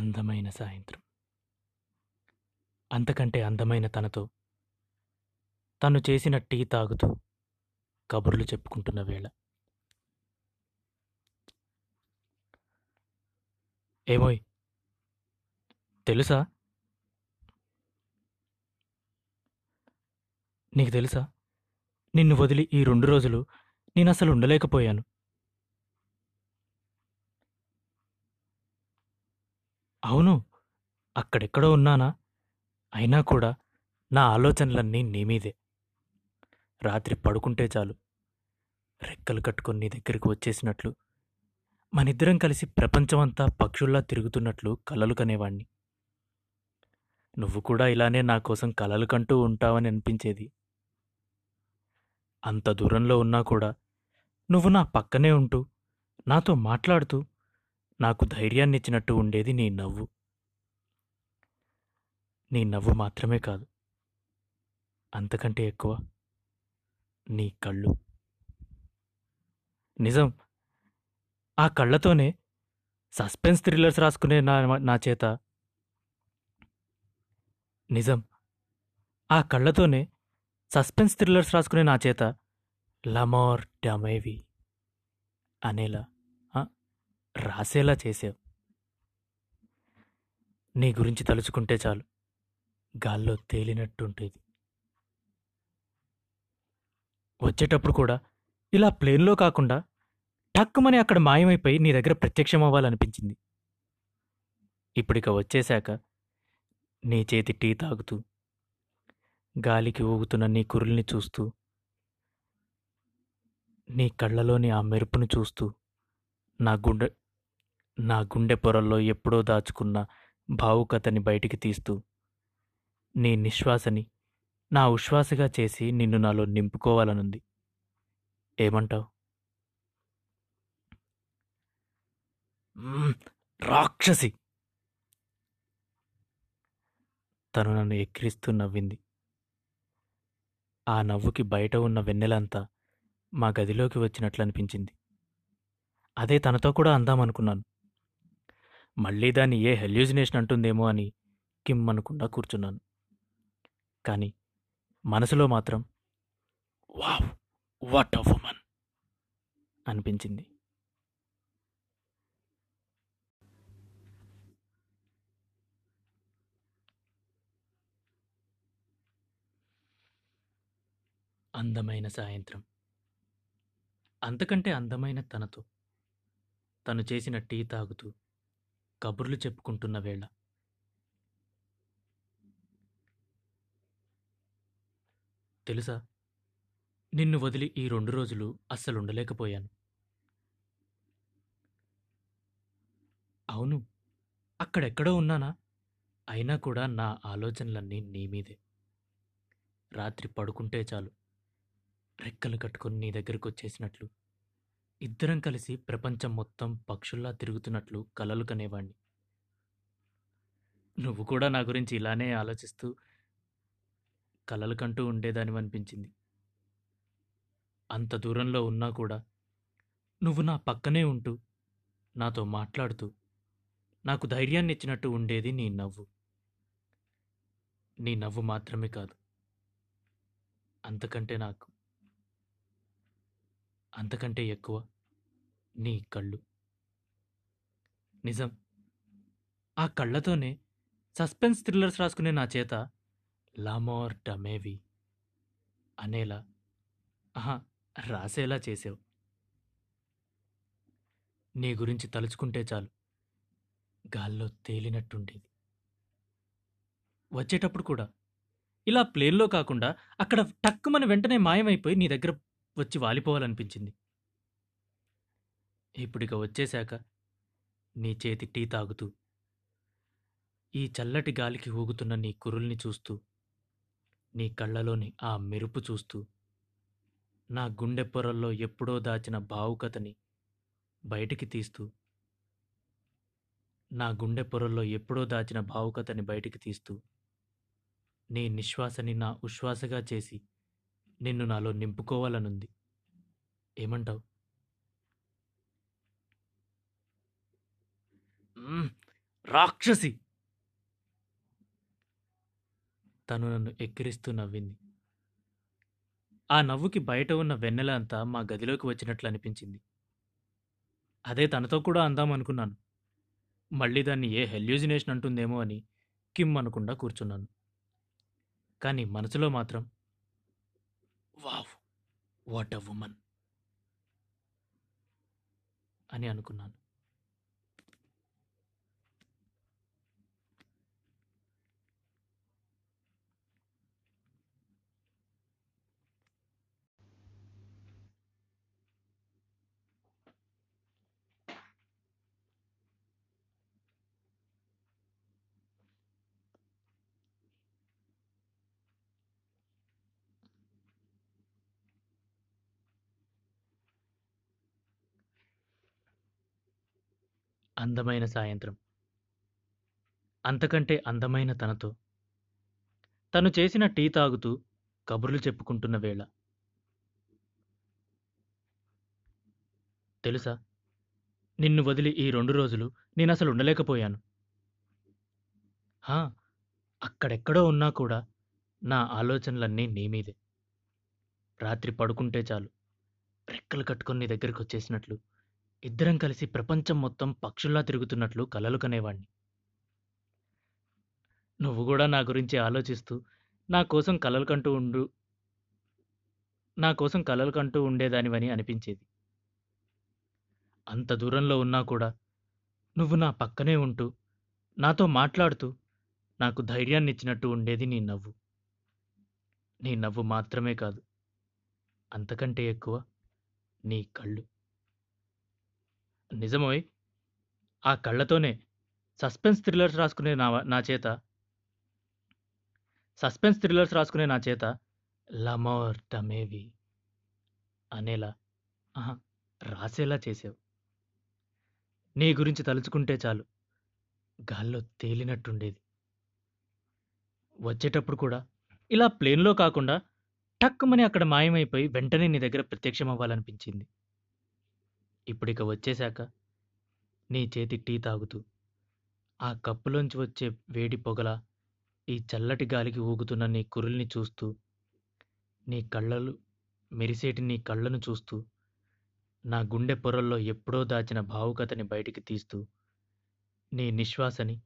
అందమైన సాయంత్రం. అంతకంటే అందమైన తనతో తను చేసిన టీ తాగుతూ కబుర్లు చెప్పుకుంటున్న వేళ. ఏమోయ్! తెలుసా? నీకు తెలుసా? నిన్ను వదిలి ఈ రెండు రోజులు నేనసలు ఉండలేకపోయాను. అవును. అక్కడెక్కడో ఉన్నానా? అయినా కూడా నా ఆలోచనలన్నీ నీ మీదే. రాత్రి పడుకుంటే చాలు. రెక్కలు కట్టుకొని నీ దగ్గరికి వచ్చేసినట్లు, మనిద్దరం కలిసి ప్రపంచమంతా పక్షుల్లా తిరుగుతున్నట్లు కలలు కనేవాణ్ణి. నువ్వు కూడా ఇలానే నా కోసం కలలు కంటూ ఉంటావని అనిపించేది. అంత దూరంలో ఉన్నా కూడా నువ్వు నా పక్కనే ఉంటూ, నాతో మాట్లాడుతూ, నాకు ధైర్యాన్నిచ్చినట్టు ఉండేది నీ నవ్వు. నీ నవ్వు మాత్రమే కాదు. అంతకంటే ఎక్కువ నీ కళ్ళు. నిజం. ఆ కళ్ళతోనే సస్పెన్స్ థ్రిల్లర్స్ రాసుకునే నా నా చేత నిజం. ఆ కళ్ళతోనే సస్పెన్స్ థ్రిల్లర్స్ రాసుకునే నా చేత 'లమోర్ డమేవి' అనేలా రాసేలా చేశావు. నీ గురించి తలుచుకుంటే చాలు గాల్లో తేలినట్టుంటుంది వచ్చేటప్పుడు కూడా ఇలా ప్లేన్‌లో కాకుండా టక్కుమని అక్కడ మాయమైపోయి నీ దగ్గర ప్రత్యక్షమవ్వాలనిపించింది. ఇప్పుడిక వచ్చేశాక నీ చేతి టీ తాగుతూ, గాలికి ఊగుతున్న నీ కురుల్ని చూస్తూ, నీ కళ్ళలోని ఆ మెరుపును చూస్తూ, నా గుండె నా గుండె పొరల్లో ఎప్పుడో దాచుకున్న భావుకతని బయటికి తీస్తూ, నీ నిశ్వాసని నా ఉశ్వాసగా చేసి నిన్ను నాలో నింపుకోవాలనుంది. ఏమంటావు? రాక్షసి! తను నన్ను ఎక్కిరిస్తూ నవ్వింది. ఆ నవ్వుకి బయట ఉన్న వెన్నెలంతా మా గదిలోకి వచ్చినట్లనిపించింది. అదే తనతో కూడా అందామనుకున్నాను. మళ్ళీ దాన్ని ఏ హెల్యూజినేషన్ అంటుందేమో అని కిమ్ అనకుండా కూర్చున్నాను. కానీ మనసులో మాత్రం వావ్! వాట్ ఆఫ్ ఉమన్ అనిపించింది. అందమైన సాయంత్రం. అంతకంటే అందమైన తనతో తను చేసిన టీ తాగుతూ కబుర్లు చెప్పుకుంటున్న వేళ. తెలుసా? నిన్ను వదిలి ఈ రెండు రోజులు అస్సలుండలేకపోయాను. అవును. అక్కడెక్కడో ఉన్నానా? అయినా కూడా నా ఆలోచనలన్నీ నీ మీదే. రాత్రి పడుకుంటే చాలు. రెక్కలు కట్టుకొని నీ దగ్గరకొచ్చేసినట్లు, ఇద్దరం కలిసి ప్రపంచం మొత్తం పక్షుల్లా తిరుగుతున్నట్లు కలలు కనేవాణ్ణి. నువ్వు కూడా నా గురించి ఇలానే ఆలోచిస్తూ కలలు కంటూ ఉండేదానివనిపించింది. అంత దూరంలో ఉన్నా కూడా నువ్వు నా పక్కనే ఉంటూ, నాతో మాట్లాడుతూ, నాకు ధైర్యాన్ని ఇచ్చినట్టు ఉండేది నీ నవ్వు. నీ నవ్వు మాత్రమే కాదు. అంతకంటే నాకు అంతకంటే ఎక్కువ నీ కళ్ళు. నిజం. ఆ కళ్ళతోనే సస్పెన్స్ థ్రిల్లర్స్ రాసుకునే నా చేత లామోర్ డమేవి' అనేలా ఆహా రాసేలా చేసావు నీ గురించి తలుచుకుంటే చాలు గాల్లో తేలినట్టుండేది. వచ్చేటప్పుడు కూడా ఇలా ప్లేన్‌లో కాకుండా అక్కడ టక్కుమని వెంటనే మాయమైపోయి నీ దగ్గర వచ్చి వాలిపోవాలనిపించింది. ఇప్పుడిక వచ్చేశాక నీ చేతి టీ తాగుతూ, ఈ చల్లటి గాలికి ఊగుతున్న నీ కురుల్ని చూస్తూ, నీ కళ్ళలోని ఆ మెరుపు చూస్తూ, నా గుండె పొరల్లో ఎప్పుడో దాచిన భావుకతని బయటికి తీస్తూ నా గుండె పొరల్లో ఎప్పుడో దాచిన భావుకతని బయటికి తీస్తూ, నీ నిశ్వాసని నా ఉశ్వాసగా చేసి నిన్ను నాలో నింపుకోవాలనుంది. ఏమంటావు? రాక్షసి! తను నన్ను ఎక్కిరిస్తూ నవ్వింది. ఆ నవ్వుకి బయట ఉన్న వెన్నెల అంతా మా గదిలోకి వచ్చినట్లు అనిపించింది. అదే తనతో కూడా అందాం అనుకున్నాను. మళ్ళీ దాన్ని ఏ హెల్యూజినేషన్ అంటుందేమో అని కిమ్ అనకుండా కూర్చున్నాను. కానీ మనసులో మాత్రం వావ్ వాట్ అ ఉమన్ అని అనుకున్నాను. అందమైన సాయంత్రం. అంతకంటే అందమైన తనతో. తను చేసిన టీ తాగుతూ కబుర్లు చెప్పుకుంటున్న వేళ. తెలుసా? నిన్ను వదిలి ఈ రెండు రోజులు నేను అసలు ఉండలేకపోయాను. హా అక్కడెక్కడో ఉన్నా కూడా నా ఆలోచనలన్నీ నీ మీదే. రాత్రి పడుకుంటే చాలు. రెక్కలు కట్టుకొని నీ దగ్గరికి వచ్చేసినట్లు ఇద్దరం కలిసి ప్రపంచం మొత్తం పక్షుల్లా తిరుగుతున్నట్లు కలలు కనేవాణ్ణి. నువ్వు కూడా నా గురించి ఆలోచిస్తూ నా కోసం కలలు కంటూ ఉండు నా కోసం కలలు కంటూ ఉండేదానివని అనిపించేది. అంత దూరంలో ఉన్నా కూడా నువ్వు నా పక్కనే ఉంటూ నాతో మాట్లాడుతూ నాకు ధైర్యాన్ని ఇచ్చినట్టు ఉండేది నీ నవ్వు. నీ నవ్వు మాత్రమే కాదు అంతకంటే ఎక్కువ నీ కళ్ళు. నిజమోయ్? ఆ కళ్ళతోనే సస్పెన్స్ థ్రిల్లర్స్ రాసుకునే నా నా చేత. సస్పెన్స్ థ్రిల్లర్స్ రాసుకునే నా చేత. లమోర్ టమేవి అనేలా. ఆహా రాసేలా చేసావు. నీ గురించి తలుచుకుంటే చాలు. గాల్లో తేలినట్టుండేది. వచ్చేటప్పుడు కూడా ఇలా ప్లేన్లో కాకుండా టక్కుమని అక్కడ మాయమైపోయి వెంటనే నీ దగ్గర ప్రత్యక్షం అవ్వాలనిపించింది ఇప్పుడిక వచ్చేశాక నీ చేతి టీ తాగుతూ ఆ కప్పులోంచి వచ్చే వేడి పొగల ఈ చల్లటి గాలికి ఊగుతున్న నీ కురుల్ని చూస్తూ నీ కళ్ళలు మెరిసేటి నీ కళ్ళను చూస్తూ నా గుండె పొరల్లో ఎప్పుడో దాచిన భావుకతని బయటికి తీస్తూ నీ నిశ్వాసని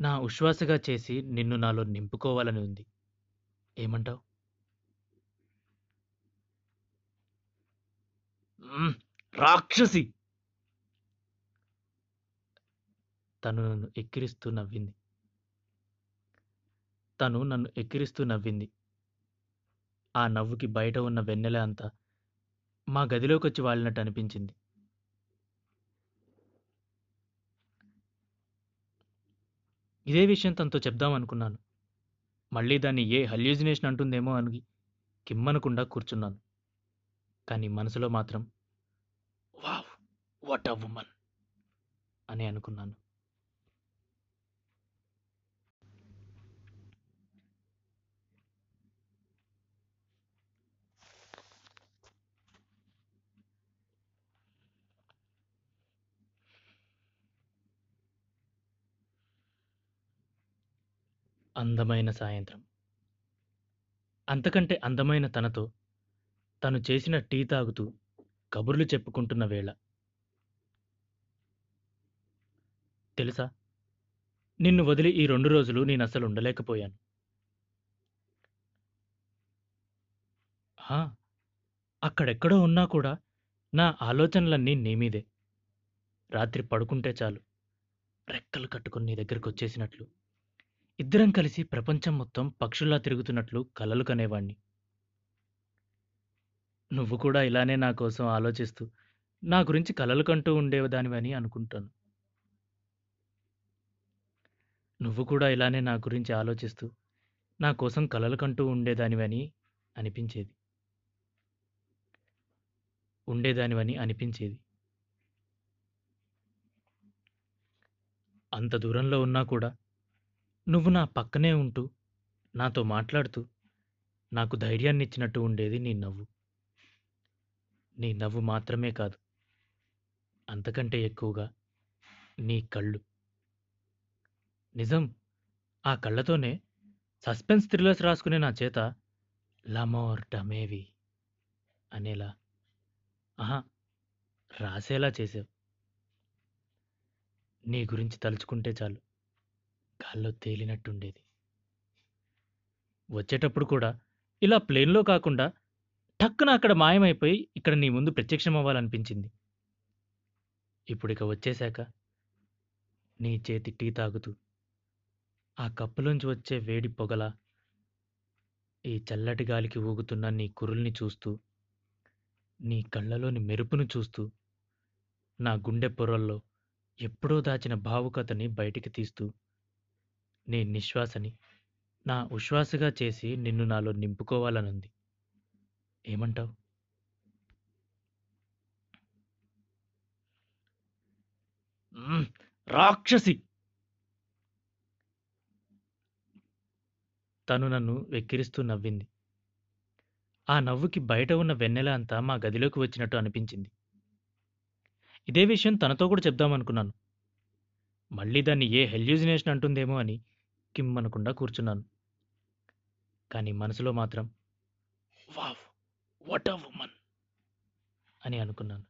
నా ఉశ్వాసగా చేసి నిన్ను నాలో నింపుకోవాలని ఉంది. ఏమంటావు? రాక్షసి. తను నన్ను ఎక్కిరిస్తూ నవ్వింది. తను నన్ను ఎక్కిరిస్తూ నవ్వింది. ఆ నవ్వుకి బయట ఉన్న వెన్నెల అంతా మా గదిలోకి వచ్చి వాలినట్టు అనిపించింది. ఇదే విషయం తనతో చెప్దామనుకున్నాను మళ్ళీ దాన్ని ఏ హల్యూజినేషన్ అంటుందేమో అని కిమ్మనకుండా కూర్చున్నాను. కానీ మనసులో మాత్రం వావ్ వాట్ అ ఉమన్ అని అనుకున్నాను. అందమైన సాయంత్రం. అంతకంటే అందమైన తనతో తను చేసిన టీ తాగుతూ కబుర్లు చెప్పుకుంటున్న వేళ. తెలుసా? నిన్ను వదిలి ఈ రెండు రోజులు నేను అసలు ఉండలేకపోయాను. అక్కడెక్కడో ఉన్నా కూడా నా ఆలోచనలన్నీ నీ మీదే. రాత్రి పడుకుంటే చాలు. రెక్కలు కట్టుకుని నీ దగ్గరికి వచ్చేసినట్లు ఇద్దరం కలిసి ప్రపంచం మొత్తం పక్షుల్లా తిరుగుతున్నట్లు కలలు కనేవాణ్ణి. నువ్వు కూడా ఇలానే నా కోసం ఆలోచిస్తూ నా గురించి కలలు కంటూ ఉండేదానివని అనుకుంటాను. నువ్వు కూడా ఇలానే నా గురించి ఆలోచిస్తూ నా కోసం కలలు కంటూ ఉండేదానివని అనిపించేది. ఉండేదానివని అనిపించేది. అంత దూరంలో ఉన్నా కూడా నువ్వు నా పక్కనే ఉంటూ నాతో మాట్లాడుతూ నాకు ధైర్యాన్ని ఇచ్చినట్టు ఉండేది నీ నవ్వు. నీ నవ్వు మాత్రమే కాదు అంతకంటే ఎక్కువగా నీ కళ్ళు. నిజం ఆ కళ్ళతోనే సస్పెన్స్ థ్రిల్లర్స్ రాసుకునే నా చేత లమోర్ డమేవి అనేలా ఆహా రాసేలా చేసావు నీ గురించి తలుచుకుంటే చాలు గాల్లో తేలినట్టుండేది. వచ్చేటప్పుడు కూడా ఇలా ప్లేన్లో కాకుండా టక్కున అక్కడ మాయమైపోయి ఇక్కడ నీ ముందు ప్రత్యక్షం అవ్వాలనిపించింది ఇప్పుడు ఇక వచ్చేశాక నీ చేతి టీ తాగుతూ ఆ కప్పులోంచి వచ్చే వేడి పొగల ఈ చల్లటి గాలికి ఊగుతున్న నీ కురుల్ని చూస్తూ నీ కళ్ళలోని మెరుపును చూస్తూ నా గుండె పొరల్లో ఎప్పుడో దాచిన భావుకతని బయటికి తీస్తూ నీ నిశ్వాసని నా ఉశ్వాసగా చేసి నిన్ను నాలో నింపుకోవాలనుంది. ఏమంటావు? రాక్షసి! తను నన్ను వెక్కిరిస్తూ నవ్వింది. ఆ నవ్వుకి బయట ఉన్న వెన్నెల అంతా మా గదిలోకి వచ్చినట్టు అనిపించింది. ఇదే విషయం తనతో కూడా చెప్దామనుకున్నాను. మళ్ళీ దాన్ని ఏ హెల్యూజినేషన్ అంటుందేమో అని కిమ్మనకుండా కూర్చున్నాను. కానీ మనసులో మాత్రం వావ్! వాట్ అ ఉమన్ అని అనుకున్నాను.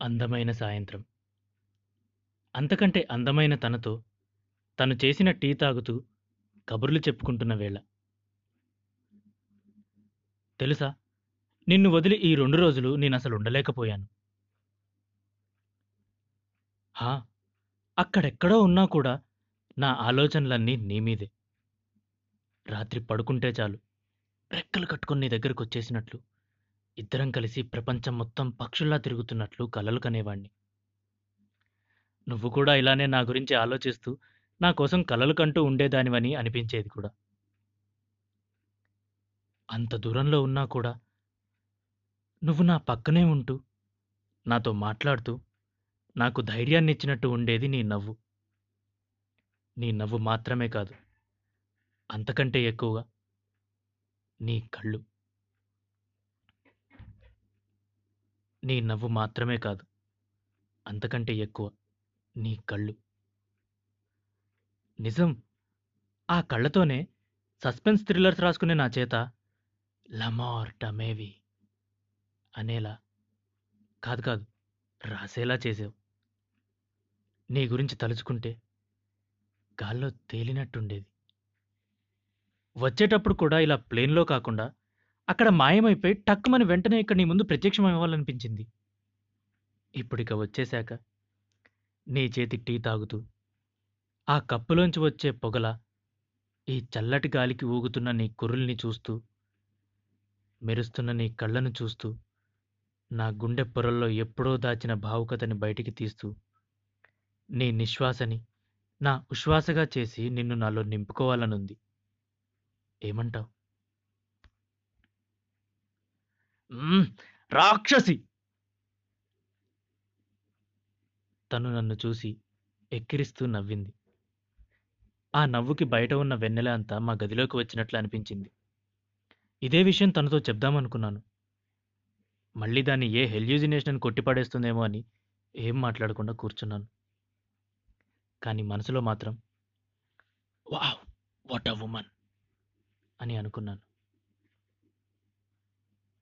అందమైన సాయంత్రం. అంతకంటే అందమైన తనతో తను చేసిన టీ తాగుతూ కబుర్లు చెప్పుకుంటున్న వేళ. తెలుసా? నిన్ను వదిలి ఈ రెండు రోజులు నేను అసలు ఉండలేకపోయాను హా అక్కడెక్కడో ఉన్నా కూడా నా ఆలోచనలన్నీ నీ మీదే. రాత్రి పడుకుంటే చాలు రెక్కలు కట్టుకుని నీ దగ్గరకు వచ్చేసినట్లు ఇద్దరం కలిసి ప్రపంచం మొత్తం పక్షుల్లా తిరుగుతున్నట్లు కలలు కనేవాణ్ణి. నువ్వు కూడా ఇలానే నా గురించి ఆలోచిస్తూ నా కోసం కలలు కంటూ ఉండేదానివని అనిపించేది కూడా. అంత దూరంలో ఉన్నా కూడా నువ్వు నా పక్కనే ఉంటూ నాతో మాట్లాడుతూ నాకు ధైర్యాన్ని ఇచ్చినట్టు ఉండేది నీ నవ్వు. నీ నవ్వు మాత్రమే కాదు అంతకంటే ఎక్కువగా నీ కళ్ళు. నీ నవ్వు మాత్రమే కాదు అంతకంటే ఎక్కువ నీ కళ్ళు. నిజం. ఆ కళ్ళతోనే సస్పెన్స్ థ్రిల్లర్స్ రాసుకునే నా చేత లమార్ టమేవి అనేలా కాదు కాదు రాసేలా చేసావు. నీ గురించి తలుచుకుంటే గాల్లో తేలినట్టుండేది. వచ్చేటప్పుడు కూడా ఇలా ప్లేన్లో కాకుండా అక్కడ మాయమైపోయి టక్కుమని వెంటనే ఇక్కడ నీ ముందు ప్రత్యక్షం అవ్వాలనిపించింది. ఇప్పుడిక వచ్చేశాక నీ చేతి టీ తాగుతూ ఆ కప్పులోంచి వచ్చే పొగల ఈ చల్లటి గాలికి ఊగుతున్న నీ కుర్రుల్ని చూస్తూ మెరుస్తున్న నీ కళ్ళను చూస్తూ నా గుండె పొరల్లో ఎప్పుడో దాచిన భావుకతని బయటికి తీస్తూ నీ నిశ్వాసని నా ఉశ్వాసగా చేసి నిన్ను నాలో నింపుకోవాలనుంది. ఏమంటావు? రాక్షసి! తను నన్ను చూసి ఎక్కిరిస్తూ నవ్వింది. ఆ నవ్వుకి బయట ఉన్న వెన్నెల అంతా మా గదిలోకి వచ్చినట్లు అనిపించింది. ఇదే విషయం తనతో చెప్దామనుకున్నాను. మళ్ళీ దాన్ని ఏ హెల్యూజినేషన్ కొట్టిపడేస్తుందేమో అని ఏం మాట్లాడకుండా కూర్చున్నాను. కానీ మనసులో మాత్రం వావ్ వాట్ అ ఉమన్ అని అనుకున్నాను.